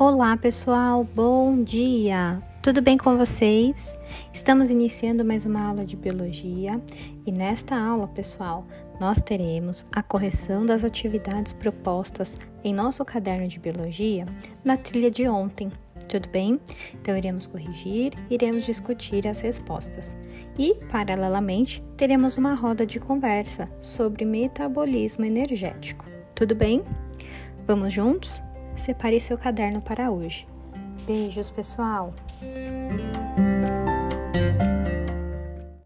Olá, pessoal, bom dia! Tudo bem com vocês? Estamos iniciando mais uma aula de biologia e nesta aula, pessoal, nós teremos a correção das atividades propostas em nosso caderno de biologia na trilha de ontem. Tudo bem? Então, iremos corrigir, iremos discutir as respostas. E, paralelamente, teremos uma roda de conversa sobre metabolismo energético. Tudo bem? Vamos juntos? Separe seu caderno para hoje. Beijos, pessoal!